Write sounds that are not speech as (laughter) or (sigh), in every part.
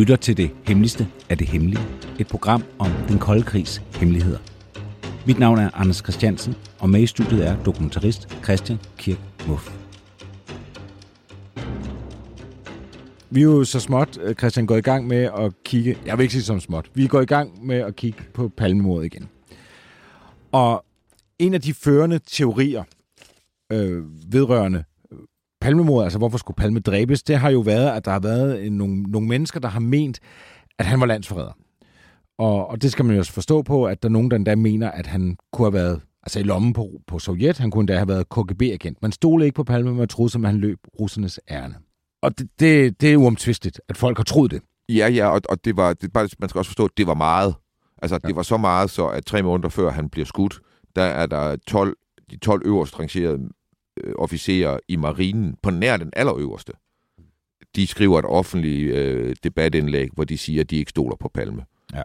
Lytter til det hemmeligste af det hemmelige. Et program om den kolde krigs hemmeligheder. Mit navn er Anders Christiansen, og med i studiet er dokumentarist Christian Kirk Muff. Vi er jo så småt, øh, Christian, går i gang med at kigge... Jeg vil ikke sige som småt. Vi går i gang med at kigge på palmemordet igen. Og en af de førende teorier øh, vedrørende palmemordet, altså hvorfor skulle Palme dræbes, det har jo været, at der har været nogle, nogle mennesker, der har ment, at han var landsforræder. Og, og det skal man jo også forstå på, at der er nogen, der endda mener, at han kunne have været altså i lommen på, på Sovjet. Han kunne endda have været KGB-agent. Man stole ikke på Palme, man troede, som han løb russernes ærne. Og det, det, det er uomtvisteligt, at folk har troet det. Ja, ja, og, og det var, det, bare, man skal også forstå, at det var meget. Altså, ja. det var så meget, så at tre måneder før han bliver skudt, der er der 12, de 12 øverst rangerede Øh, officerer i marinen, på nær den allerøverste. De skriver et offentligt øh, debatindlæg, hvor de siger, at de ikke stoler på Palme. Ja.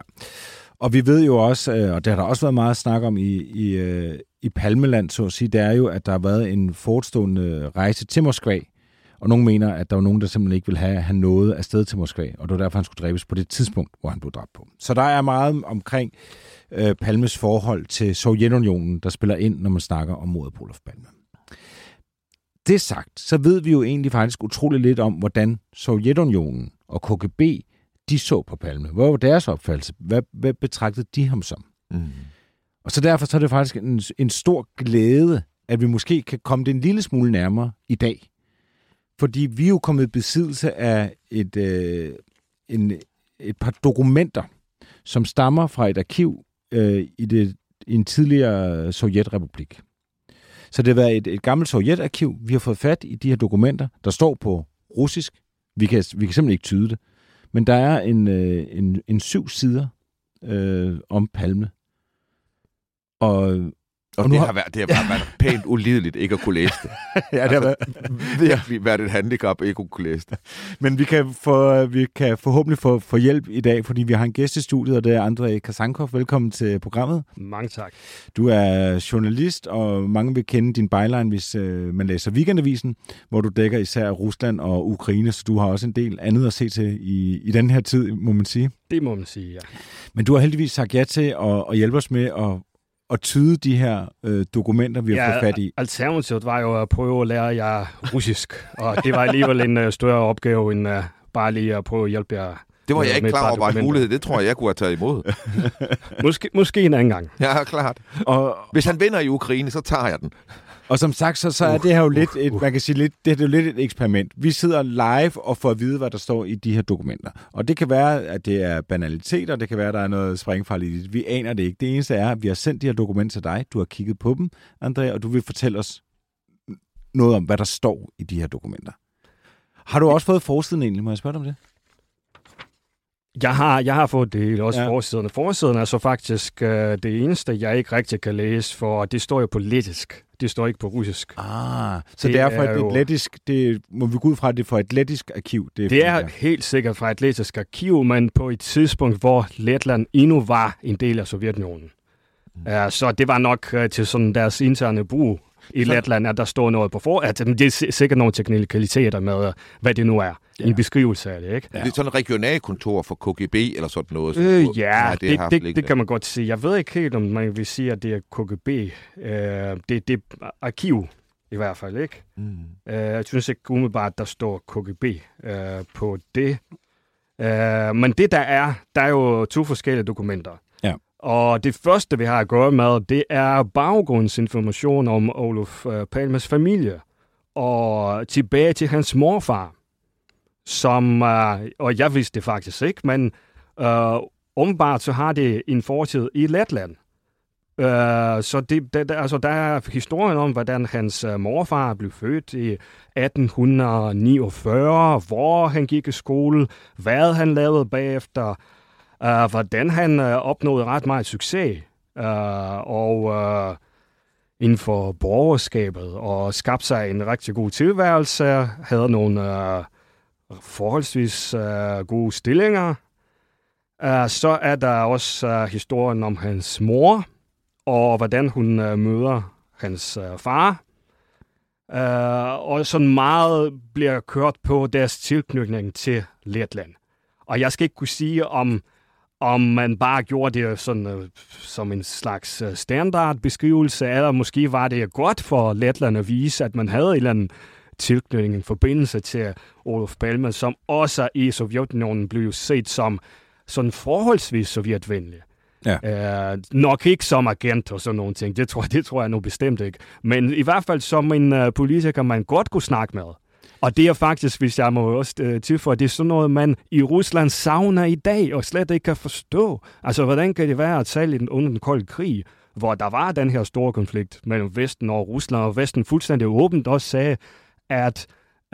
Og vi ved jo også, øh, og det har der også været meget snak om i, i, øh, i Palmeland, så at sige, det er jo, at der har været en forestående rejse til Moskva, og nogen mener, at der var nogen, der simpelthen ikke ville have, have noget afsted til Moskva, og det var derfor, han skulle dræbes på det tidspunkt, hvor han blev dræbt på. Så der er meget omkring øh, Palmes forhold til Sovjetunionen, der spiller ind, når man snakker om mordet på Olof Palme. Det sagt, så ved vi jo egentlig faktisk utrolig lidt om, hvordan Sovjetunionen og KGB, de så på Palme. Hvad var deres opfattelse? Hvad, hvad betragtede de ham som? Mm. Og så derfor så er det faktisk en, en stor glæde, at vi måske kan komme det en lille smule nærmere i dag. Fordi vi er jo kommet i besiddelse af et, øh, en, et par dokumenter, som stammer fra et arkiv øh, i, det, i en tidligere sovjetrepublik. Så det har været et, et gammelt sovjetarkiv. Vi har fået fat i de her dokumenter, der står på russisk. Vi kan, vi kan simpelthen ikke tyde det. Men der er en, øh, en, en syv sider øh, om palme. Og, og, og det, har været, det har været, været pænt ulideligt ikke at kunne læse det. (laughs) ja, det har været (laughs) virkelig været et handicap ikke at kunne læse det. Men vi kan, få, vi kan forhåbentlig få, få hjælp i dag, fordi vi har en gæst i studiet, og det er André Kasankov. Velkommen til programmet. Mange tak. Du er journalist, og mange vil kende din byline, hvis øh, man læser Weekendavisen, hvor du dækker især Rusland og Ukraine, så du har også en del andet at se til i, i den her tid, må man sige. Det må man sige, ja. Men du har heldigvis sagt ja til at, at hjælpe os med at at tyde de her øh, dokumenter, vi har ja, fået fat i? alternativet var jo at prøve at lære jer russisk, og det var alligevel en uh, større opgave end uh, bare lige at prøve at hjælpe jer det var jeg ikke klar over var en mulighed. Det tror jeg, jeg kunne have taget imod. måske, måske en anden gang. Ja, klart. Og, Hvis han vinder i Ukraine, så tager jeg den. Og som sagt, så, så er uh, det her jo lidt, et, uh. man kan sige, lidt, det er jo lidt et eksperiment. Vi sidder live og får at vide, hvad der står i de her dokumenter. Og det kan være, at det er banaliteter, det kan være, at der er noget springfarligt i det. Vi aner det ikke. Det eneste er, at vi har sendt de her dokumenter til dig. Du har kigget på dem, Andrea, og du vil fortælle os noget om, hvad der står i de her dokumenter. Har du også fået forsiden egentlig? Må jeg spørge dig om det? Jeg har, jeg har fået det også ja. forsiden. Forsiden er så faktisk uh, det eneste, jeg ikke rigtig kan læse, for det står jo på lettisk. Det står ikke på russisk. Ah, så det, det er fra et lettisk, det må vi gå ud fra, at det er fra et lettisk arkiv? Det er, det er helt sikkert fra et lettisk arkiv, men på et tidspunkt, hvor Letland endnu var en del af Sovjetunionen. Uh, så det var nok uh, til sådan deres interne brug i så... Letland, at der står noget på for... At, det er sikkert nogle teknikaliteter med, hvad det nu er. Ja. En beskrivelse af det, ikke? Ja. Det er sådan et regionalkontor for KGB eller sådan noget? Øh, ja, det, det, det, det kan man godt sige. Jeg ved ikke helt, om man vil sige, at det er KGB. Øh, det, det er arkiv, i hvert fald, ikke? Mm. Øh, jeg synes ikke umiddelbart, der står KGB øh, på det. Øh, men det der er, der er jo to forskellige dokumenter. Og det første, vi har at gøre med, det er baggrundsinformation om Olof øh, Palmes familie. Og tilbage til hans morfar, som, uh, og jeg vidste det faktisk ikke, men øh, uh, umiddelbart så har det en fortid i Letland. Uh, så det, det, altså, der er historien om, hvordan hans uh, morfar blev født i 1849, hvor han gik i skole, hvad han lavede bagefter, uh, hvordan han uh, opnåede ret meget succes, uh, og uh, inden for borgerskabet, og skabte sig en rigtig god tilværelse, havde nogle uh, forholdsvis uh, gode stillinger. Uh, så er der også uh, historien om hans mor, og hvordan hun uh, møder hans uh, far. Uh, og sådan meget bliver kørt på deres tilknytning til Letland. Og jeg skal ikke kunne sige, om, om man bare gjorde det sådan, uh, som en slags uh, standardbeskrivelse, eller måske var det godt for Letland at vise, at man havde en eller anden tilknytning, en forbindelse til Olof Palme, som også i Sovjetunionen blev set som sådan forholdsvis sovjetvenlig. Ja. Uh, nok ikke som agent og sådan nogle ting. Det tror, det tror jeg nu bestemt ikke. Men i hvert fald som en uh, politiker, man godt kunne snakke med. Og det er faktisk, hvis jeg må også øh, tilføje, det er sådan noget, man i Rusland savner i dag, og slet ikke kan forstå. Altså, hvordan kan det være, at selv under den kolde krig, hvor der var den her store konflikt mellem Vesten og Rusland, og Vesten fuldstændig åbent også sagde, at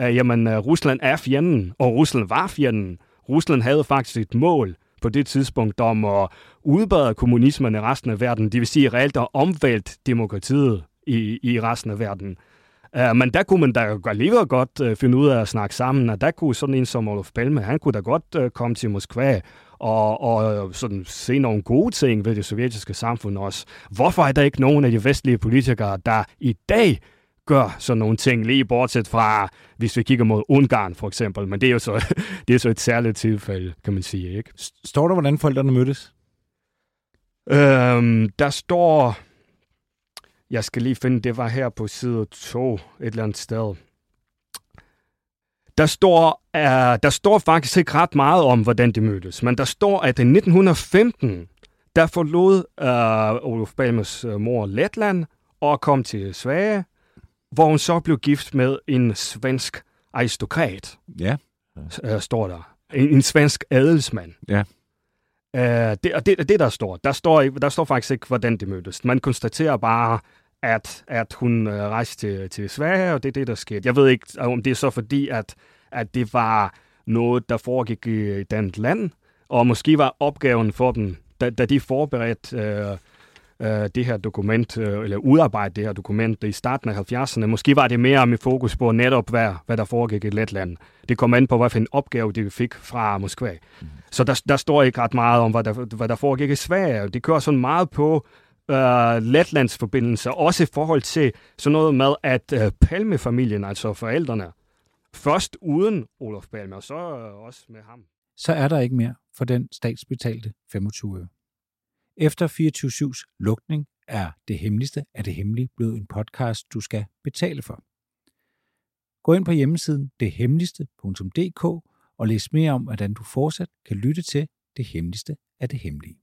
uh, jamen, øh, Rusland er fjenden, og Rusland var fjenden. Rusland havde faktisk et mål, på det tidspunkt om at udbrede kommunismen i resten af verden, det vil sige reelt at omvælte demokratiet i, i resten af verden. Uh, men der kunne man da alligevel godt uh, finde ud af at snakke sammen, og der kunne sådan en som Olof Palme, han kunne da godt uh, komme til Moskva og, og sådan se nogle gode ting ved det sovjetiske samfund også. Hvorfor er der ikke nogen af de vestlige politikere, der i dag gør sådan nogle ting, lige bortset fra, hvis vi kigger mod Ungarn for eksempel, men det er jo så, (laughs) det er så et særligt tilfælde, kan man sige. Ikke? Står der, hvordan forældrene mødtes? Øhm, der står, jeg skal lige finde, det var her på side 2, et eller andet sted. Der står, uh, der står faktisk ikke ret meget om, hvordan de mødtes, men der står, at i 1915, der forlod uh, Olof Palmes uh, mor Letland og kom til Sverige, hvor hun så blev gift med en svensk aristokrat. Ja. Uh, står der. En, en svensk adelsmand. Ja. Uh, det, og det, det, der står. Der står, der står faktisk ikke, hvordan de mødtes. Man konstaterer bare, at, at hun uh, rejste til, til Sverige, og det er det, der skete. Jeg ved ikke, om det er så fordi, at, at det var noget, der foregik i et andet land, og måske var opgaven for dem, da, da de forberedte uh, øh, det her dokument, øh, eller udarbejde det her dokument i starten af 70'erne. Måske var det mere med fokus på netop, hvad, hvad der foregik i Letland. Det kom an på, hvad for en opgave de fik fra Moskva. Mm. Så der, der står ikke ret meget om, hvad der, hvad der foregik i Sverige. Det kører sådan meget på øh, Letlands forbindelse, også i forhold til sådan noget med, at øh, Palme-familien, altså forældrene, først uden Olof Palme, og så øh, også med ham. Så er der ikke mere for den statsbetalte 25 øre. Efter 24-7's lukning er Det Hemmeligste af det Hemmelige blevet en podcast, du skal betale for. Gå ind på hjemmesiden dethemmeligste.dk og læs mere om, hvordan du fortsat kan lytte til Det Hemmeligste af det Hemmelige.